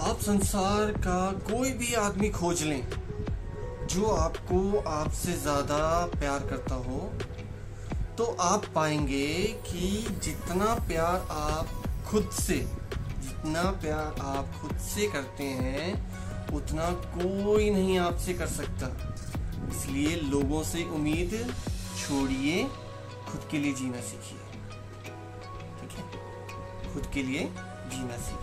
आप संसार का कोई भी आदमी खोज लें, जो आपको आपसे ज़्यादा प्यार करता हो तो आप पाएँगे कि जितना प्यार आप खुद से, जितना प्यार आप खुद से करते हैं, उतना कोई नहीं आपसे कर सकता। इसलिए लोगों से उम्मीद छोड़िए, खुद के लिए जीना सीखिए। ठीक है? खुद के लिए जीना सीखिए।